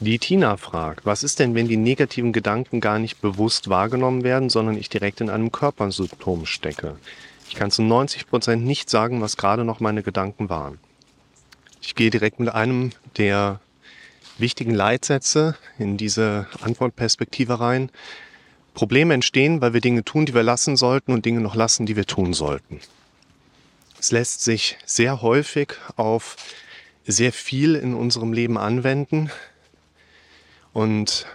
Die Tina fragt, was ist denn, wenn die negativen Gedanken gar nicht bewusst wahrgenommen werden, sondern ich direkt in einem Körpersymptom stecke? Ich kann zu 90 Prozent nicht sagen, was gerade noch meine Gedanken waren. Ich gehe direkt mit einem der wichtigen Leitsätze in diese Antwortperspektive rein. Probleme entstehen, weil wir Dinge tun, die wir lassen sollten und Dinge noch lassen, die wir tun sollten. Es lässt sich sehr häufig auf sehr viel in unserem Leben anwenden. Und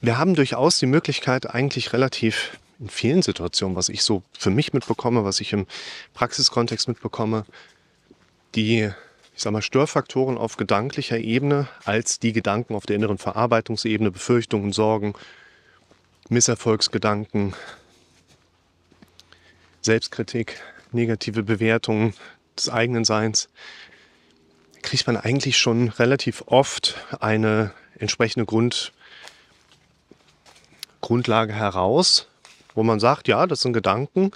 wir haben durchaus die Möglichkeit, eigentlich relativ in vielen Situationen, was ich so für mich mitbekomme, was ich im Praxiskontext mitbekomme, die, ich sag mal, Störfaktoren auf gedanklicher Ebene als die Gedanken auf der inneren Verarbeitungsebene, Befürchtungen, Sorgen, Misserfolgsgedanken, Selbstkritik, negative Bewertungen des eigenen Seins, kriegt man eigentlich schon relativ oft eine entsprechende Grund, Grundlage heraus, wo man sagt, ja, das sind Gedanken,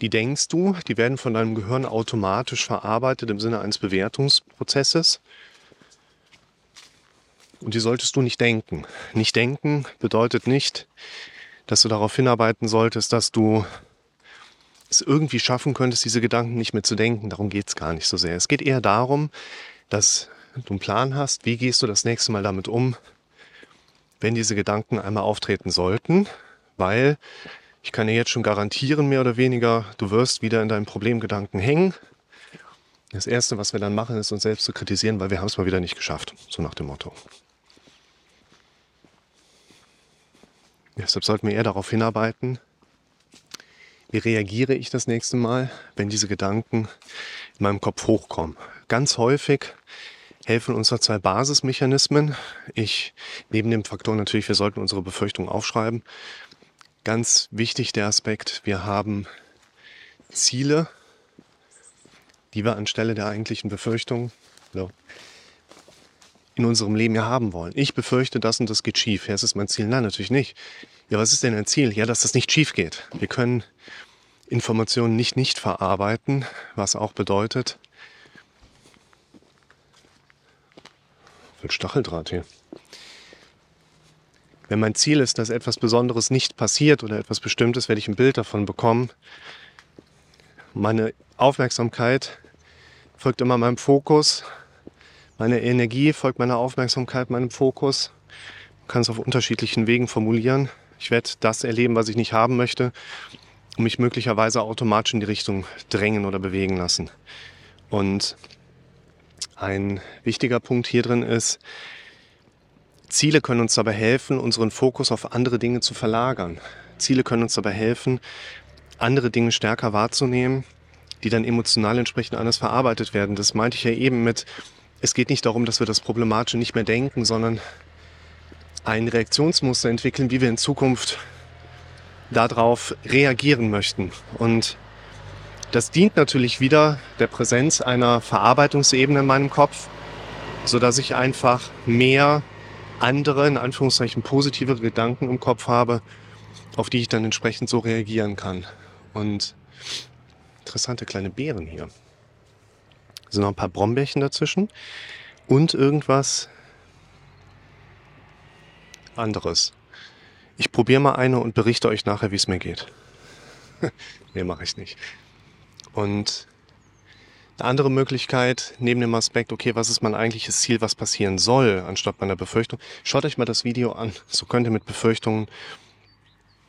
die denkst du, die werden von deinem Gehirn automatisch verarbeitet im Sinne eines Bewertungsprozesses. Und die solltest du nicht denken. Nicht denken bedeutet nicht, dass du darauf hinarbeiten solltest, dass du es irgendwie schaffen könntest, diese Gedanken nicht mehr zu denken. Darum geht es gar nicht so sehr. Es geht eher darum, dass du einen Plan hast, wie gehst du das nächste Mal damit um, wenn diese Gedanken einmal auftreten sollten, weil ich kann dir jetzt schon garantieren, mehr oder weniger, du wirst wieder in deinen Problemgedanken hängen. Das Erste, was wir dann machen, ist uns selbst zu kritisieren, weil wir haben es mal wieder nicht geschafft, so nach dem Motto. Deshalb sollten wir eher darauf hinarbeiten, wie reagiere ich das nächste Mal, wenn diese Gedanken in meinem Kopf hochkommen. Ganz häufig helfen uns da zwei Basismechanismen. Ich, neben dem Faktor natürlich, wir sollten unsere Befürchtungen aufschreiben. Ganz wichtig der Aspekt, wir haben Ziele, die wir anstelle der eigentlichen Befürchtungen in unserem Leben ja haben wollen. Ich befürchte, das und das geht schief. Ja, ist mein Ziel. Nein, natürlich nicht. Ja, was ist denn ein Ziel? Ja, dass das nicht schief geht. Wir können Informationen nicht nicht verarbeiten, was auch bedeutet, viel Stacheldraht hier. Wenn mein Ziel ist, dass etwas Besonderes nicht passiert oder etwas Bestimmtes, werde ich ein Bild davon bekommen. Meine Aufmerksamkeit folgt immer meinem Fokus. Meine Energie folgt meiner Aufmerksamkeit, meinem Fokus. Man kann es auf unterschiedlichen Wegen formulieren. Ich werde das erleben, was ich nicht haben möchte und mich möglicherweise automatisch in die Richtung drängen oder bewegen lassen. Und ein wichtiger Punkt hier drin ist, Ziele können uns dabei helfen, unseren Fokus auf andere Dinge zu verlagern. Ziele können uns dabei helfen, andere Dinge stärker wahrzunehmen, die dann emotional entsprechend anders verarbeitet werden. Das meinte ich ja eben mit, es geht nicht darum, dass wir das Problematische nicht mehr denken, sondern ein Reaktionsmuster entwickeln, wie wir in Zukunft darauf reagieren möchten. Und das dient natürlich wieder der Präsenz einer Verarbeitungsebene in meinem Kopf, so dass ich einfach mehr andere, in Anführungszeichen positive Gedanken im Kopf habe, auf die ich dann entsprechend so reagieren kann. Und interessante kleine Beeren hier. sind noch ein paar Brombeerchen dazwischen und irgendwas anderes. Ich probiere mal eine und berichte euch nachher, wie es mir geht. nee, mache ich nicht. Und eine andere Möglichkeit, neben dem Aspekt, okay, was ist mein eigentliches Ziel, was passieren soll, anstatt meiner Befürchtung, schaut euch mal das Video an. So könnt ihr mit Befürchtungen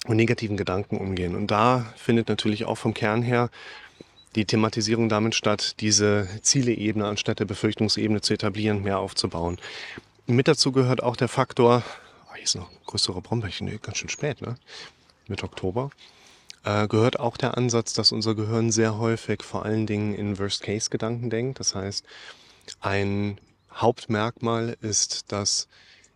und negativen Gedanken umgehen. Und da findet natürlich auch vom Kern her die Thematisierung damit statt, diese Zieleebene anstatt der Befürchtungsebene zu etablieren, mehr aufzubauen. Mit dazu gehört auch der Faktor, hier ist noch ein größerer Brombeerchen, ganz schön spät, ne? Mit Oktober. Äh, gehört auch der Ansatz, dass unser Gehirn sehr häufig vor allen Dingen in Worst-Case-Gedanken denkt. Das heißt, ein Hauptmerkmal ist, dass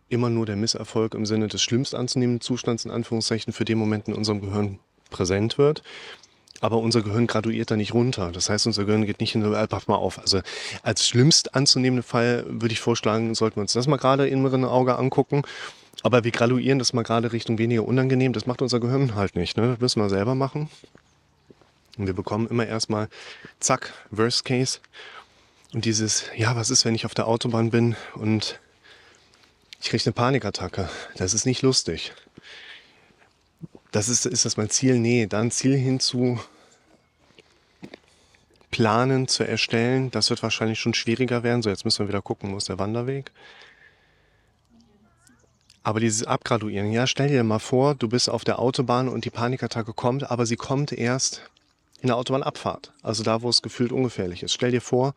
immer nur der Misserfolg im Sinne des schlimmst anzunehmenden Zustands in Anführungszeichen für den Moment in unserem Gehirn präsent wird. Aber unser Gehirn graduiert da nicht runter. Das heißt, unser Gehirn geht nicht in der pass mal auf. Also als schlimmst anzunehmenden Fall würde ich vorschlagen, sollten wir uns das mal gerade im Auge angucken aber wir graduieren das mal gerade Richtung weniger unangenehm. Das macht unser Gehirn halt nicht. Ne? Das müssen wir selber machen. Und wir bekommen immer erstmal, zack, Worst Case. Und dieses, ja, was ist, wenn ich auf der Autobahn bin und ich kriege eine Panikattacke? Das ist nicht lustig. Das ist, ist das mein Ziel? Nee, da ein Ziel hinzu planen, zu erstellen, das wird wahrscheinlich schon schwieriger werden. So, jetzt müssen wir wieder gucken, wo ist der Wanderweg. Aber dieses Abgraduieren, ja, stell dir mal vor, du bist auf der Autobahn und die Panikattacke kommt, aber sie kommt erst in der Autobahnabfahrt, also da, wo es gefühlt ungefährlich ist. Stell dir vor,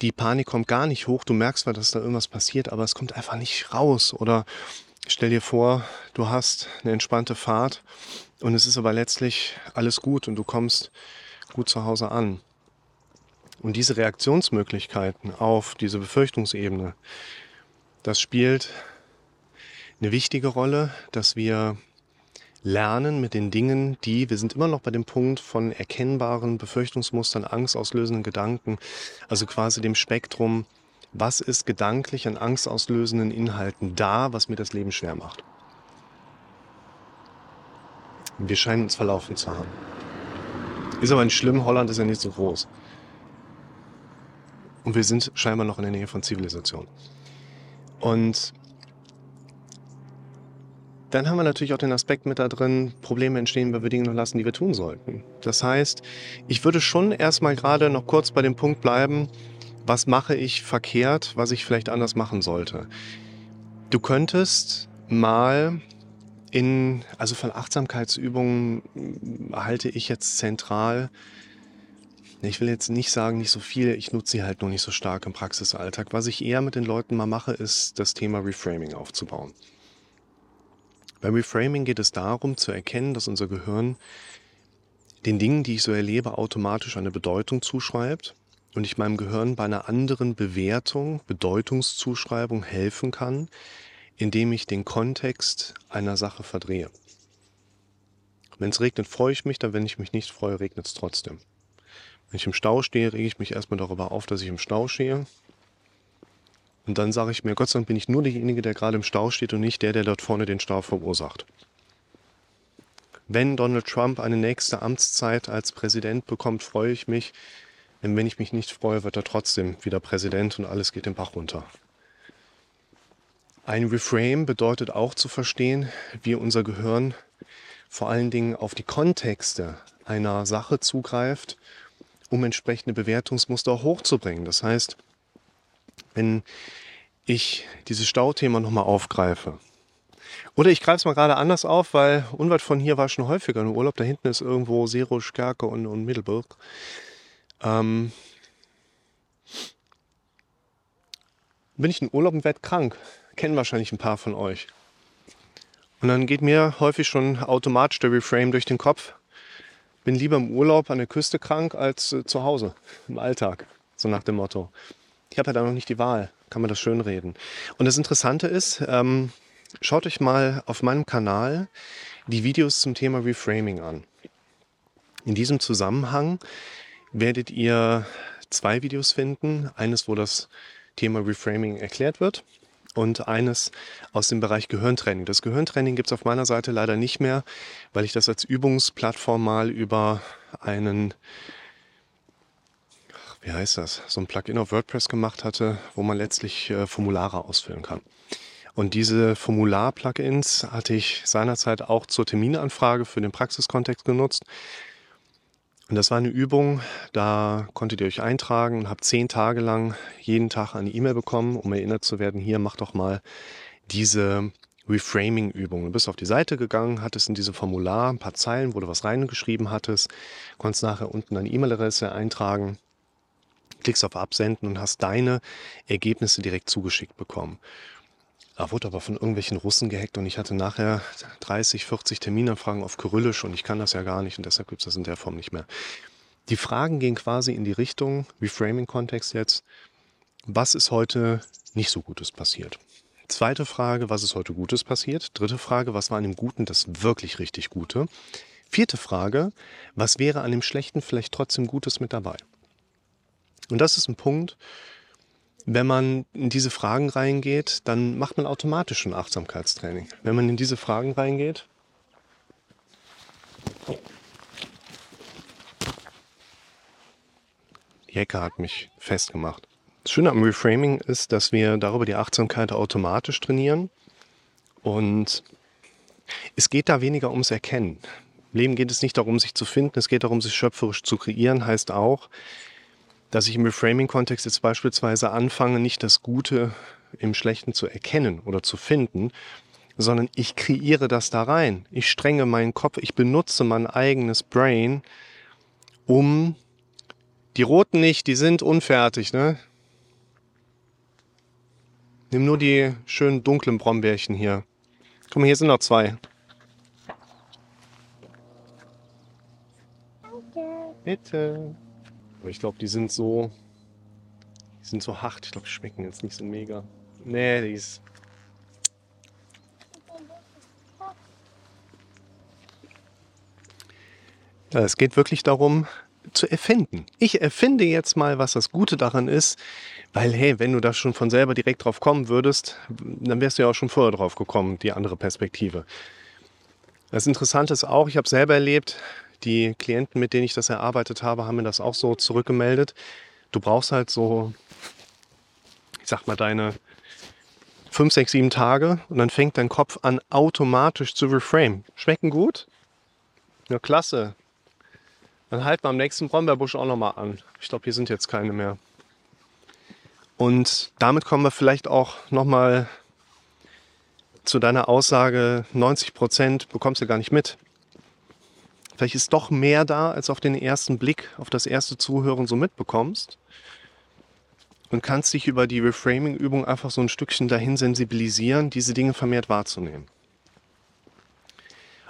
die Panik kommt gar nicht hoch, du merkst zwar, dass da irgendwas passiert, aber es kommt einfach nicht raus. Oder stell dir vor, du hast eine entspannte Fahrt und es ist aber letztlich alles gut und du kommst gut zu Hause an. Und diese Reaktionsmöglichkeiten auf diese Befürchtungsebene, das spielt eine wichtige Rolle, dass wir lernen mit den Dingen, die, wir sind immer noch bei dem Punkt von erkennbaren Befürchtungsmustern, angstauslösenden Gedanken, also quasi dem Spektrum, was ist gedanklich an angstauslösenden Inhalten da, was mir das Leben schwer macht. Wir scheinen uns verlaufen zu haben. Ist aber nicht schlimm, Holland ist ja nicht so groß. Und wir sind scheinbar noch in der Nähe von Zivilisation. Und dann haben wir natürlich auch den Aspekt mit da drin, Probleme entstehen, weil wir Dinge noch lassen, die wir tun sollten. Das heißt, ich würde schon erstmal gerade noch kurz bei dem Punkt bleiben, was mache ich verkehrt, was ich vielleicht anders machen sollte. Du könntest mal in, also von Achtsamkeitsübungen halte ich jetzt zentral ich will jetzt nicht sagen, nicht so viel, ich nutze sie halt nur nicht so stark im Praxisalltag. Was ich eher mit den Leuten mal mache, ist das Thema Reframing aufzubauen. Beim Reframing geht es darum zu erkennen, dass unser Gehirn den Dingen, die ich so erlebe, automatisch eine Bedeutung zuschreibt und ich meinem Gehirn bei einer anderen Bewertung, Bedeutungszuschreibung helfen kann, indem ich den Kontext einer Sache verdrehe. Wenn es regnet, freue ich mich, dann wenn ich mich nicht freue, regnet es trotzdem. Wenn ich im Stau stehe, rege ich mich erstmal darüber auf, dass ich im Stau stehe. Und dann sage ich mir, Gott sei Dank bin ich nur derjenige, der gerade im Stau steht und nicht der, der dort vorne den Stau verursacht. Wenn Donald Trump eine nächste Amtszeit als Präsident bekommt, freue ich mich. Denn wenn ich mich nicht freue, wird er trotzdem wieder Präsident und alles geht den Bach runter. Ein Reframe bedeutet auch zu verstehen, wie unser Gehirn vor allen Dingen auf die Kontexte einer Sache zugreift um entsprechende Bewertungsmuster hochzubringen. Das heißt, wenn ich dieses Stauthema nochmal aufgreife, oder ich greife es mal gerade anders auf, weil unweit von hier war schon häufiger ein Urlaub. Da hinten ist irgendwo Zero, Stärke und, und Mittelburg. Ähm, bin ich in Urlaub und werde krank. Kennen wahrscheinlich ein paar von euch. Und dann geht mir häufig schon automatisch der Reframe durch den Kopf bin lieber im Urlaub an der Küste krank als äh, zu Hause im Alltag. So nach dem Motto. Ich habe ja da noch nicht die Wahl. Kann man das schön reden. Und das Interessante ist, ähm, schaut euch mal auf meinem Kanal die Videos zum Thema Reframing an. In diesem Zusammenhang werdet ihr zwei Videos finden. Eines, wo das Thema Reframing erklärt wird und eines aus dem Bereich Gehirntraining. Das Gehirntraining gibt es auf meiner Seite leider nicht mehr, weil ich das als Übungsplattform mal über einen, wie heißt das, so ein Plugin auf WordPress gemacht hatte, wo man letztlich äh, Formulare ausfüllen kann. Und diese Formular-Plugins hatte ich seinerzeit auch zur Terminanfrage für den Praxiskontext genutzt. Und das war eine Übung, da konntet ihr euch eintragen und habt zehn Tage lang jeden Tag eine E-Mail bekommen, um erinnert zu werden, hier mach doch mal diese Reframing-Übung. Du bist auf die Seite gegangen, hattest in diesem Formular ein paar Zeilen, wo du was reingeschrieben hattest, konntest nachher unten deine E-Mail-Adresse eintragen, klickst auf Absenden und hast deine Ergebnisse direkt zugeschickt bekommen. Er wurde aber von irgendwelchen Russen gehackt und ich hatte nachher 30, 40 Terminanfragen auf Kyrillisch und ich kann das ja gar nicht und deshalb gibt es das in der Form nicht mehr. Die Fragen gehen quasi in die Richtung, Reframing-Kontext jetzt, was ist heute nicht so Gutes passiert? Zweite Frage, was ist heute Gutes passiert? Dritte Frage, was war an dem Guten das wirklich richtig Gute? Vierte Frage, was wäre an dem Schlechten vielleicht trotzdem Gutes mit dabei? Und das ist ein Punkt, wenn man in diese Fragen reingeht, dann macht man automatisch ein Achtsamkeitstraining. Wenn man in diese Fragen reingeht, Hecke hat mich festgemacht. Das Schöne am Reframing ist, dass wir darüber die Achtsamkeit automatisch trainieren. Und es geht da weniger ums Erkennen. Im Leben geht es nicht darum, sich zu finden, es geht darum, sich schöpferisch zu kreieren, heißt auch, dass ich im Reframing-Kontext jetzt beispielsweise anfange, nicht das Gute im Schlechten zu erkennen oder zu finden, sondern ich kreiere das da rein. Ich strenge meinen Kopf, ich benutze mein eigenes Brain, um die roten nicht, die sind unfertig, ne? Nimm nur die schönen dunklen Brombeerchen hier. Guck mal, hier sind noch zwei. Danke. Bitte. Aber ich glaube, die sind so. Die sind so hart. Ich glaube, die schmecken jetzt nicht so mega. Nee, die ist. Ja, es geht wirklich darum, zu erfinden. Ich erfinde jetzt mal, was das Gute daran ist, weil, hey, wenn du da schon von selber direkt drauf kommen würdest, dann wärst du ja auch schon vorher drauf gekommen, die andere Perspektive. Das Interessante ist auch, ich habe selber erlebt, die Klienten, mit denen ich das erarbeitet habe, haben mir das auch so zurückgemeldet. Du brauchst halt so, ich sag mal, deine fünf, sechs, sieben Tage und dann fängt dein Kopf an, automatisch zu reframe. Schmecken gut? Ja, klasse. Dann halten wir am nächsten Brombeerbusch auch nochmal an. Ich glaube, hier sind jetzt keine mehr. Und damit kommen wir vielleicht auch nochmal zu deiner Aussage, 90 Prozent bekommst du gar nicht mit. Vielleicht ist doch mehr da, als auf den ersten Blick, auf das erste Zuhören so mitbekommst. Und kannst dich über die Reframing-Übung einfach so ein Stückchen dahin sensibilisieren, diese Dinge vermehrt wahrzunehmen.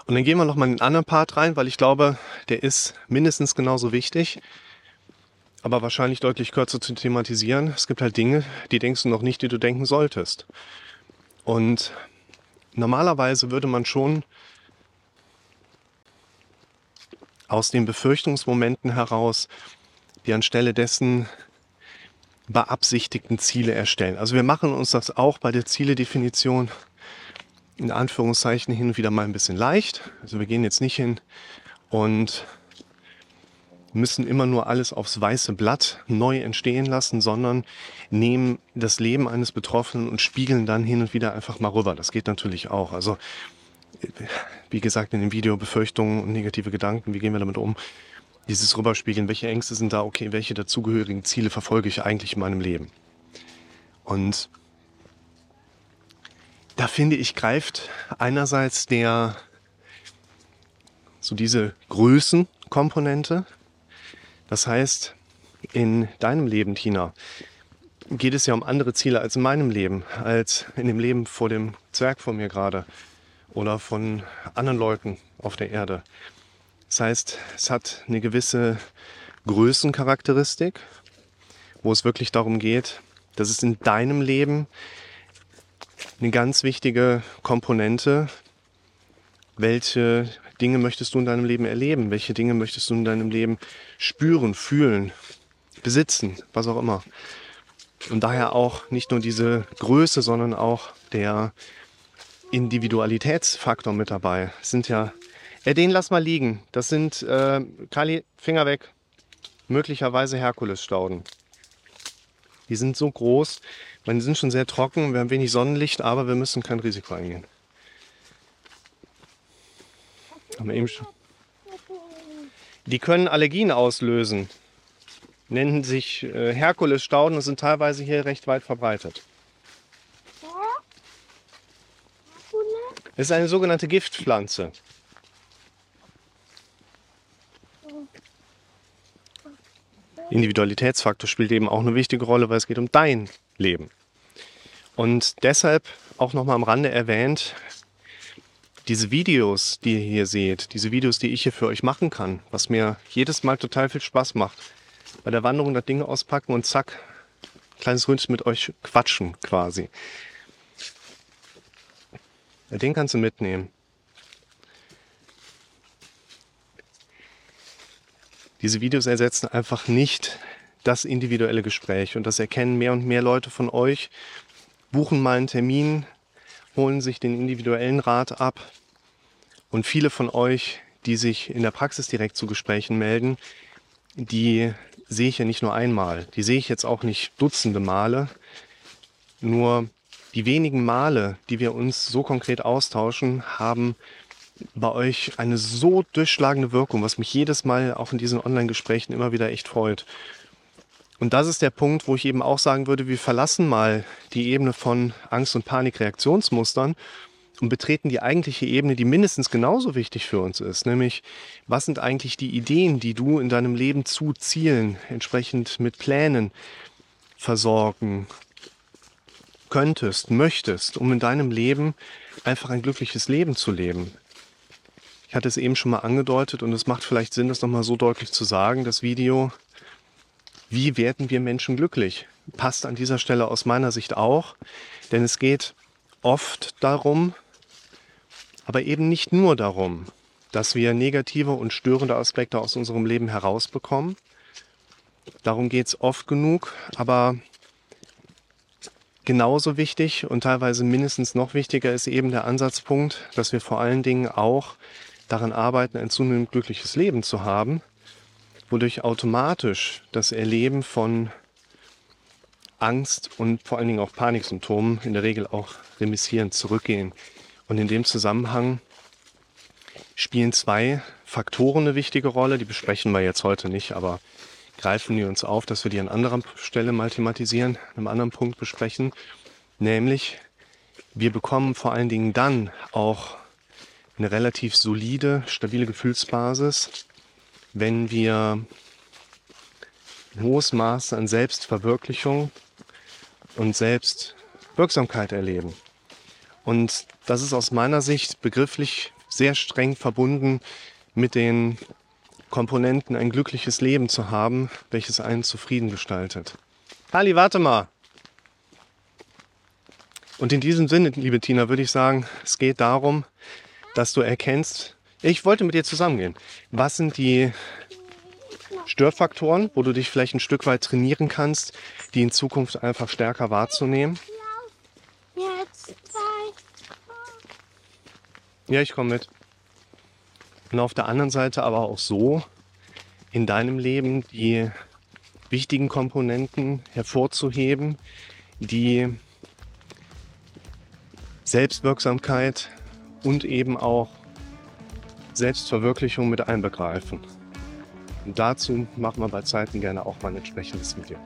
Und dann gehen wir nochmal in den anderen Part rein, weil ich glaube, der ist mindestens genauso wichtig, aber wahrscheinlich deutlich kürzer zu thematisieren. Es gibt halt Dinge, die denkst du noch nicht, die du denken solltest. Und normalerweise würde man schon aus den Befürchtungsmomenten heraus die anstelle dessen beabsichtigten Ziele erstellen. Also wir machen uns das auch bei der Zieledefinition in Anführungszeichen hin und wieder mal ein bisschen leicht. Also wir gehen jetzt nicht hin und müssen immer nur alles aufs weiße Blatt neu entstehen lassen, sondern nehmen das Leben eines Betroffenen und spiegeln dann hin und wieder einfach mal rüber. Das geht natürlich auch. Also wie gesagt in dem Video Befürchtungen und negative Gedanken, wie gehen wir damit um? Dieses Rüberspiegeln, welche Ängste sind da, okay, welche dazugehörigen Ziele verfolge ich eigentlich in meinem Leben? Und da finde ich, greift einerseits der, so diese Größenkomponente. Das heißt, in deinem Leben, Tina, geht es ja um andere Ziele als in meinem Leben, als in dem Leben vor dem Zwerg vor mir gerade oder von anderen Leuten auf der Erde. Das heißt, es hat eine gewisse Größencharakteristik, wo es wirklich darum geht, dass es in deinem Leben eine ganz wichtige Komponente. Welche Dinge möchtest du in deinem Leben erleben? Welche Dinge möchtest du in deinem Leben spüren, fühlen, besitzen, was auch immer? Und daher auch nicht nur diese Größe, sondern auch der Individualitätsfaktor mit dabei. Es sind ja, äh, den lass mal liegen. Das sind, äh, Kali, Finger weg, möglicherweise Herkulesstauden. Die sind so groß, meine, die sind schon sehr trocken, wir haben wenig Sonnenlicht, aber wir müssen kein Risiko eingehen. Haben wir eben schon. Die können Allergien auslösen. Nennen sich äh, Herkulesstauden und sind teilweise hier recht weit verbreitet. Es ist eine sogenannte Giftpflanze. Individualitätsfaktor spielt eben auch eine wichtige Rolle, weil es geht um dein Leben. Und deshalb auch nochmal am Rande erwähnt, diese Videos, die ihr hier seht, diese Videos, die ich hier für euch machen kann, was mir jedes Mal total viel Spaß macht, bei der Wanderung das Ding auspacken und zack, kleines Ründchen mit euch quatschen quasi. Den kannst du mitnehmen. Diese Videos ersetzen einfach nicht das individuelle Gespräch und das erkennen mehr und mehr Leute von euch, buchen mal einen Termin, holen sich den individuellen Rat ab und viele von euch, die sich in der Praxis direkt zu Gesprächen melden, die sehe ich ja nicht nur einmal. Die sehe ich jetzt auch nicht dutzende Male. Nur die wenigen Male, die wir uns so konkret austauschen, haben bei euch eine so durchschlagende Wirkung, was mich jedes Mal auch in diesen Online-Gesprächen immer wieder echt freut. Und das ist der Punkt, wo ich eben auch sagen würde, wir verlassen mal die Ebene von Angst- und Panikreaktionsmustern und betreten die eigentliche Ebene, die mindestens genauso wichtig für uns ist, nämlich was sind eigentlich die Ideen, die du in deinem Leben zu Zielen, entsprechend mit Plänen versorgen könntest, möchtest, um in deinem Leben einfach ein glückliches Leben zu leben. Ich hatte es eben schon mal angedeutet und es macht vielleicht Sinn, das nochmal so deutlich zu sagen, das Video, wie werden wir Menschen glücklich? Passt an dieser Stelle aus meiner Sicht auch, denn es geht oft darum, aber eben nicht nur darum, dass wir negative und störende Aspekte aus unserem Leben herausbekommen. Darum geht es oft genug, aber genauso wichtig und teilweise mindestens noch wichtiger ist eben der Ansatzpunkt, dass wir vor allen Dingen auch daran arbeiten, ein zunehmend glückliches Leben zu haben, wodurch automatisch das Erleben von Angst und vor allen Dingen auch Paniksymptomen in der Regel auch remissierend zurückgehen. Und in dem Zusammenhang spielen zwei Faktoren eine wichtige Rolle, die besprechen wir jetzt heute nicht, aber greifen wir uns auf, dass wir die an anderer Stelle mal thematisieren, einem anderen Punkt besprechen, nämlich wir bekommen vor allen Dingen dann auch eine relativ solide, stabile Gefühlsbasis, wenn wir ein hohes Maß an Selbstverwirklichung und Selbstwirksamkeit erleben. Und das ist aus meiner Sicht begrifflich sehr streng verbunden mit den Komponenten, ein glückliches Leben zu haben, welches einen zufrieden gestaltet. Ali, warte mal. Und in diesem Sinne, liebe Tina, würde ich sagen, es geht darum, dass du erkennst, ich wollte mit dir zusammengehen. Was sind die Störfaktoren, wo du dich vielleicht ein Stück weit trainieren kannst, die in Zukunft einfach stärker wahrzunehmen? Ja, ich komme mit. Und auf der anderen Seite aber auch so, in deinem Leben die wichtigen Komponenten hervorzuheben, die Selbstwirksamkeit und eben auch Selbstverwirklichung mit einbegreifen. Und dazu machen wir bei Zeiten gerne auch mal ein entsprechendes Video.